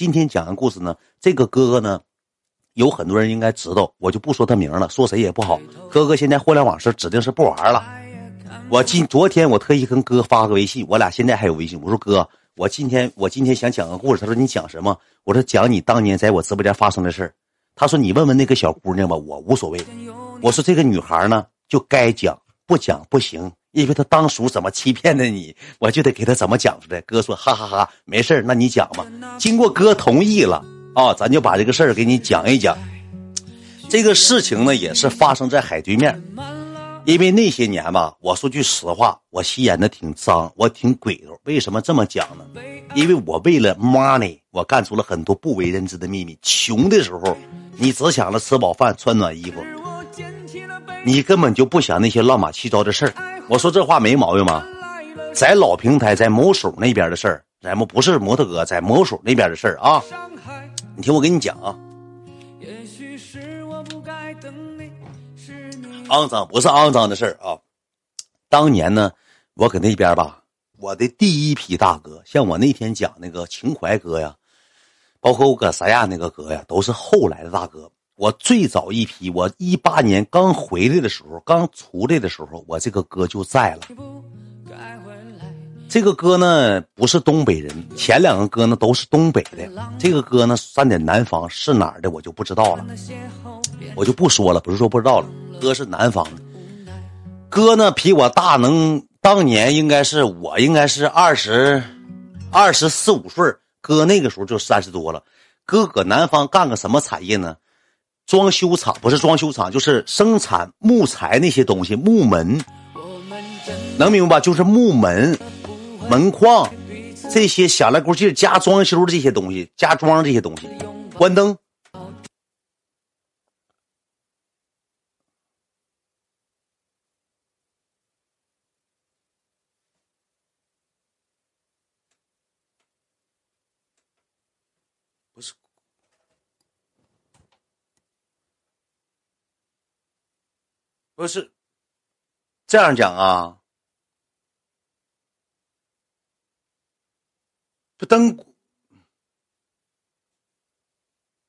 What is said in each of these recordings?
今天讲的故事呢，这个哥哥呢，有很多人应该知道，我就不说他名了，说谁也不好。哥哥现在互联网是指定是不玩了。我今昨天我特意跟哥发个微信，我俩现在还有微信。我说哥，我今天我今天想讲个故事。他说你讲什么？我说讲你当年在我直播间发生的事儿。他说你问问那个小姑娘吧，我无所谓。我说这个女孩呢，就该讲，不讲不行。因为他当初怎么欺骗的你，我就得给他怎么讲出来。哥说哈哈哈，没事那你讲吧。经过哥同意了啊，咱就把这个事儿给你讲一讲。这个事情呢，也是发生在海对面。因为那些年吧，我说句实话，我吸烟的挺脏，我挺鬼头。为什么这么讲呢？因为我为了 money，我干出了很多不为人知的秘密。穷的时候，你只想着吃饱饭、穿暖衣服。你根本就不想那些乱码七糟的事儿，我说这话没毛病吗？在老平台，在某手那边的事儿，咱们不是模特哥，在某手那边的事儿啊。你听我跟你讲啊，肮脏不是肮脏的事儿啊。当年呢，我搁那边吧，我的第一批大哥，像我那天讲那个情怀哥呀，包括我搁三亚那个哥呀，都是后来的大哥。我最早一批，我一八年刚回来的时候，刚出来的时候，我这个哥就在了。这个哥呢不是东北人，前两个哥呢都是东北的，这个哥呢算点南方，是哪儿的我就不知道了，我就不说了，不是说不知道了。哥是南方的，哥呢比我大，能当年应该是我应该是二十，二十四五岁，哥那个时候就三十多了。哥搁南方干个什么产业呢？装修厂不是装修厂，就是生产木材那些东西，木门，能明白吧？就是木门、门框这些想来咕劲加装修的这些东西，加装这些东西。关灯。不是不是这样讲啊，不灯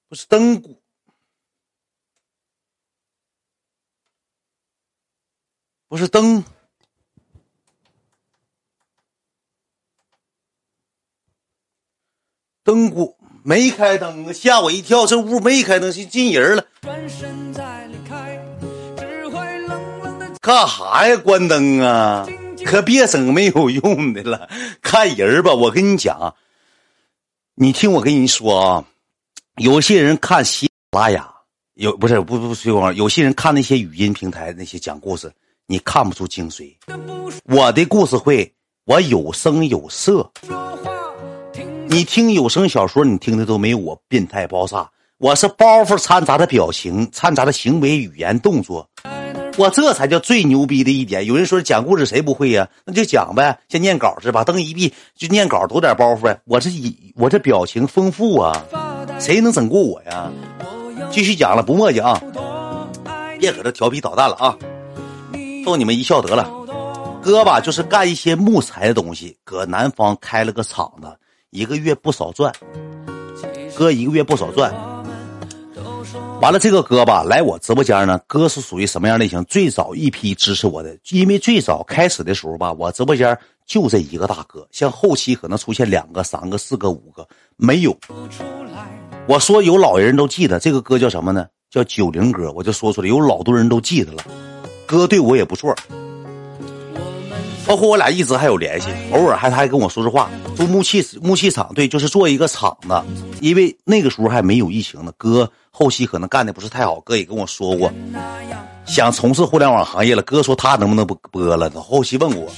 不是灯鼓，不是灯，灯鼓没开灯，吓我一跳，这屋没开灯，是进人了。干啥呀？关灯啊！可别整没有用的了。看人吧，我跟你讲，你听我跟你说啊，有些人看喜马拉雅，有不是不不吹光，有些人看那些语音平台那些讲故事，你看不出精髓。我的故事会，我有声有色。你听有声小说，你听的都没有我变态爆炸。我是包袱掺杂的表情，掺杂的行为、语言、动作。我这才叫最牛逼的一点。有人说讲故事谁不会呀？那就讲呗，像念稿是吧？灯一闭就念稿，抖点包袱呗。我这一我这表情丰富啊，谁能整过我呀？继续讲了，不墨迹啊！别搁这调皮捣蛋了啊！逗你们一笑得了。哥吧，就是干一些木材的东西，搁南方开了个厂子，一个月不少赚。哥一个月不少赚。完了，这个哥吧来我直播间呢。哥是属于什么样类型？最早一批支持我的，因为最早开始的时候吧，我直播间就这一个大哥。像后期可能出现两个、三个、四个、五个，没有。我说有老人都记得这个哥叫什么呢？叫九零哥，我就说出来，有老多人都记得了。哥对我也不错。包括我俩一直还有联系，偶尔还他还跟我说说话。做木器木器厂，对，就是做一个厂子。因为那个时候还没有疫情呢，哥后期可能干的不是太好，哥也跟我说过，想从事互联网行业了。哥说他能不能不播了？他后期问我，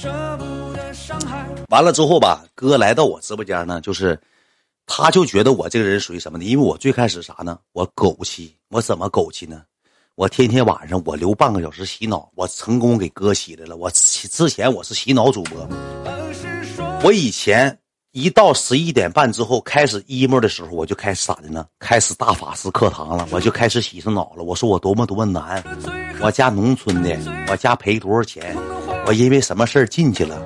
完了之后吧，哥来到我直播间呢，就是他就觉得我这个人属于什么呢？因为我最开始啥呢？我枸杞，我怎么枸杞呢？我天天晚上我留半个小时洗脑，我成功给哥洗来了。我之前我是洗脑主播，我以前一到十一点半之后开始 emo 的时候，我就开始咋的呢？开始大法师课堂了，我就开始洗上脑了。我说我多么多么难，我家农村的，我家赔多少钱？我因为什么事儿进去了？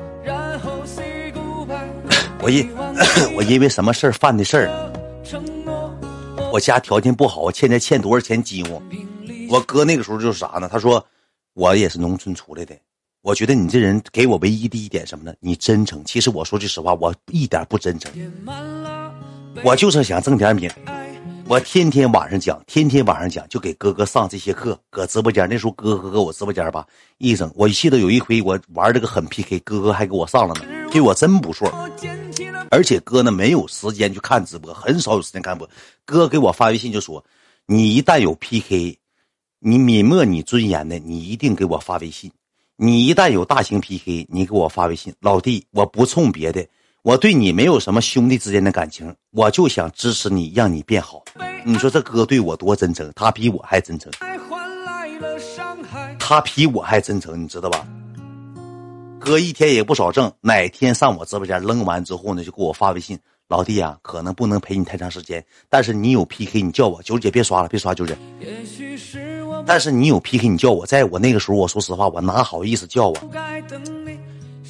我因 我因为什么事儿犯的事儿？我家条件不好，我欠债欠多少钱饥我。我哥那个时候就是啥呢？他说我也是农村出来的。我觉得你这人给我唯一的一点什么呢？你真诚。其实我说句实话，我一点不真诚。我就是想挣点米。我天天晚上讲，天天晚上讲，就给哥哥上这些课。搁直播间那时候，哥哥搁我直播间吧，一整。我记得有一回我玩这个狠 PK，哥哥还给我上了呢，对我真不错。而且哥呢没有时间去看直播，很少有时间看播。哥给我发微信就说：“你一旦有 PK，你泯没你尊严的，你一定给我发微信。你一旦有大型 PK，你给我发微信。老弟，我不冲别的。”我对你没有什么兄弟之间的感情，我就想支持你，让你变好。你说这哥对我多真诚，他比我还真诚，他比我还真诚，你知道吧？哥一天也不少挣，哪天上我直播间扔完之后呢，就给我发微信，老弟啊，可能不能陪你太长时间，但是你有 PK，你叫我九姐别刷了，别刷九姐。但是你有 PK，你叫我，在我那个时候，我说实话，我哪好意思叫啊？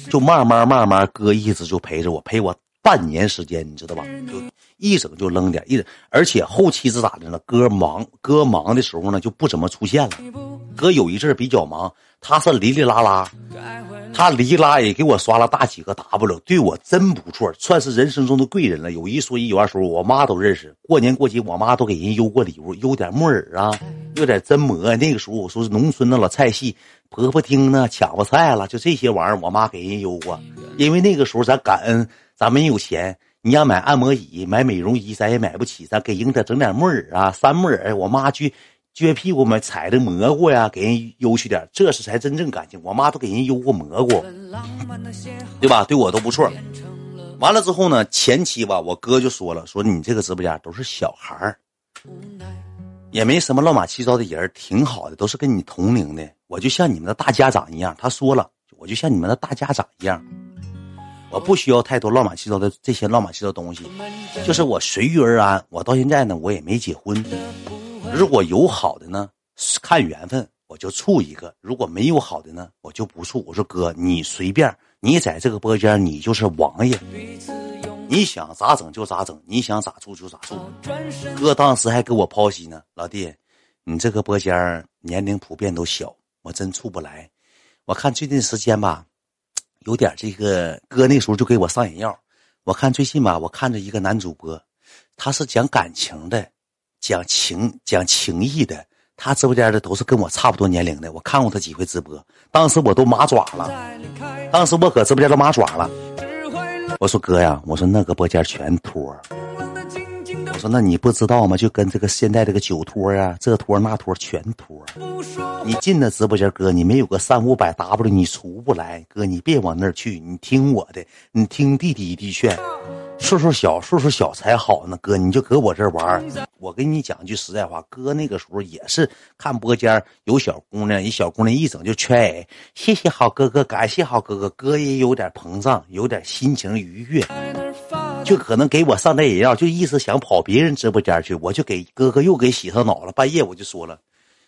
就慢慢慢慢，哥一直就陪着我，陪我半年时间，你知道吧？就一整就扔点，一整，而且后期是咋的了？哥忙，哥忙的时候呢，就不怎么出现了。哥有一阵比较忙，他是哩哩啦啦。他离拉也给我刷了大几个 W，对我真不错，算是人生中的贵人了。有一说一，有二说我妈都认识。过年过节，我妈都给人邮过礼物，邮点木耳啊，有点榛蘑。那个时候我说是农村的老菜系，婆婆丁呢，抢吧菜了，就这些玩意儿，我妈给人邮过。因为那个时候咱感恩，咱没有钱，你要买按摩椅、买美容仪，咱也买不起，咱给人家整点木耳啊，山木耳。我妈去。撅屁股嘛，踩着蘑菇呀，给人邮去点，这是才真正感情。我妈都给人邮过蘑菇，对吧？对我都不错。完了之后呢，前期吧，我哥就说了，说你这个直播间都是小孩儿，也没什么乱码七糟的人，挺好的，都是跟你同龄的。我就像你们的大家长一样，他说了，我就像你们的大家长一样，我不需要太多乱码七糟的这些乱码七糟东西，就是我随遇而安。我到现在呢，我也没结婚。如果有好的呢，看缘分，我就处一个；如果没有好的呢，我就不处。我说哥，你随便，你在这个播间，你就是王爷，你想咋整就咋整，你想咋处就咋处。哥当时还给我剖析呢，老弟，你这个播间年龄普遍都小，我真处不来。我看最近时间吧，有点这个哥那时候就给我上眼药。我看最近吧，我看着一个男主播，他是讲感情的。讲情讲情义的，他直播间的都是跟我差不多年龄的。我看过他几回直播，当时我都麻爪了，当时我搁直播间都麻爪了。我说哥呀，我说那个播间全托。我说那你不知道吗？就跟这个现在这个酒托呀，这托那托全托。你进那直播间，哥，你没有个三五百 W，你出不来。哥，你别往那儿去，你听我的，你听弟弟一句劝。岁数小，岁数小才好呢，哥，你就搁我这儿玩我跟你讲句实在话，哥那个时候也是看播间有小姑娘，一小姑娘一整就圈，谢谢好哥哥，感谢好哥哥，哥也有点膨胀，有点心情愉悦，就可能给我上点饮料，就意思想跑别人直播间去，我就给哥哥又给洗上脑了。半夜我就说了，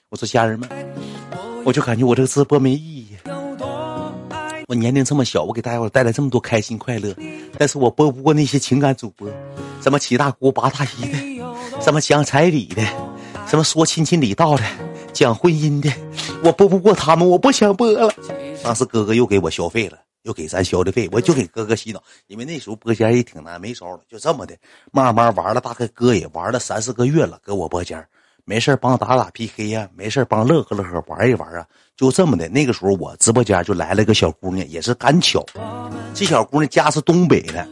我说家人们，我就感觉我这个直播没意义。我年龄这么小，我给大家伙带来这么多开心快乐，但是我播不过那些情感主播，什么七大姑八大姨的，什么讲彩礼的，什么说亲亲礼道的，讲婚姻的，我播不过他们，我不想播了。当时哥哥又给我消费了，又给咱消的费，我就给哥哥洗脑，因为那时候播间也挺难，没招了，就这么的，慢慢玩了，大概哥也玩了三四个月了，搁我播间。没事帮打打 PK 呀，没事帮乐呵乐呵玩一玩啊，就这么的。那个时候我直播间就来了个小姑娘，也是赶巧。这小姑娘家是东北的，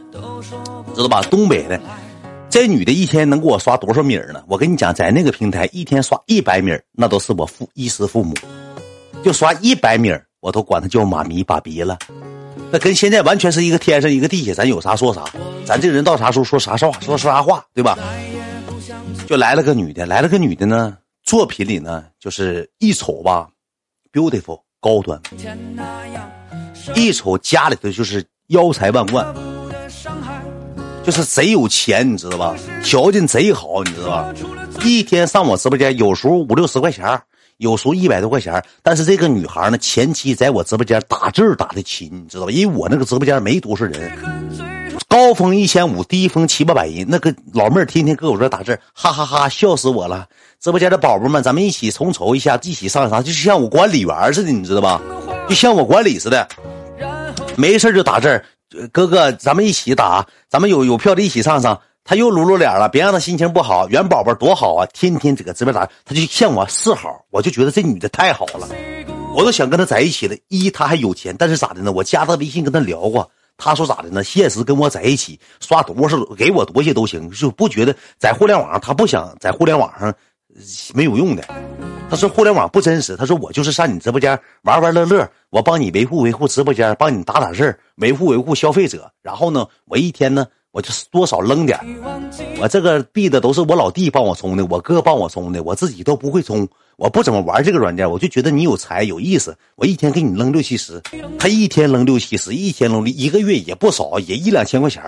知道吧？东北的，这女的一天能给我刷多少米呢？我跟你讲，在那个平台一天刷一百米，那都是我父衣食父母。就刷一百米，我都管她叫妈咪爸比了。那跟现在完全是一个天上一个地下，咱有啥说啥，咱这人到啥时候说啥话说啥话，对吧？就来了个女的，来了个女的呢。作品里呢，就是一瞅吧，beautiful 高端；一瞅家里头就是腰财万贯，就是贼有钱，你知道吧？条件贼好，你知道吧？一天上我直播间，有时候五六十块钱，有时候一百多块钱。但是这个女孩呢，前期在我直播间打字打的勤，你知道吧？因为我那个直播间没多少人。高峰一千五，低峰七八百人。那个老妹儿天天搁我这打字，哈哈哈，笑死我了。直播间的宝宝们，咱们一起统筹一下，一起上上，就像我管理员似的，你知道吧？就像我管理似的，没事就打字哥哥，咱们一起打，咱们有有票的一起上上。他又露露脸了，别让他心情不好。元宝宝多好啊，天天这个直播打，他就向我示好，我就觉得这女的太好了，我都想跟她在一起了。一，她还有钱，但是咋的呢？我加她微信跟她聊过。他说咋的呢？现实跟我在一起刷多少给我多些都行，就不觉得在互联网上他不想在互联网上没有用的。他说互联网不真实。他说我就是上你直播间玩玩乐乐，我帮你维护维护直播间，帮你打打事儿，维护维护消费者。然后呢，我一天呢我就多少扔点我这个币的都是我老弟帮我充的，我哥帮我充的，我自己都不会充。我不怎么玩这个软件，我就觉得你有才有意思。我一天给你扔六七十，他一天扔六七十，一天扔一个月也不少，也一两千块钱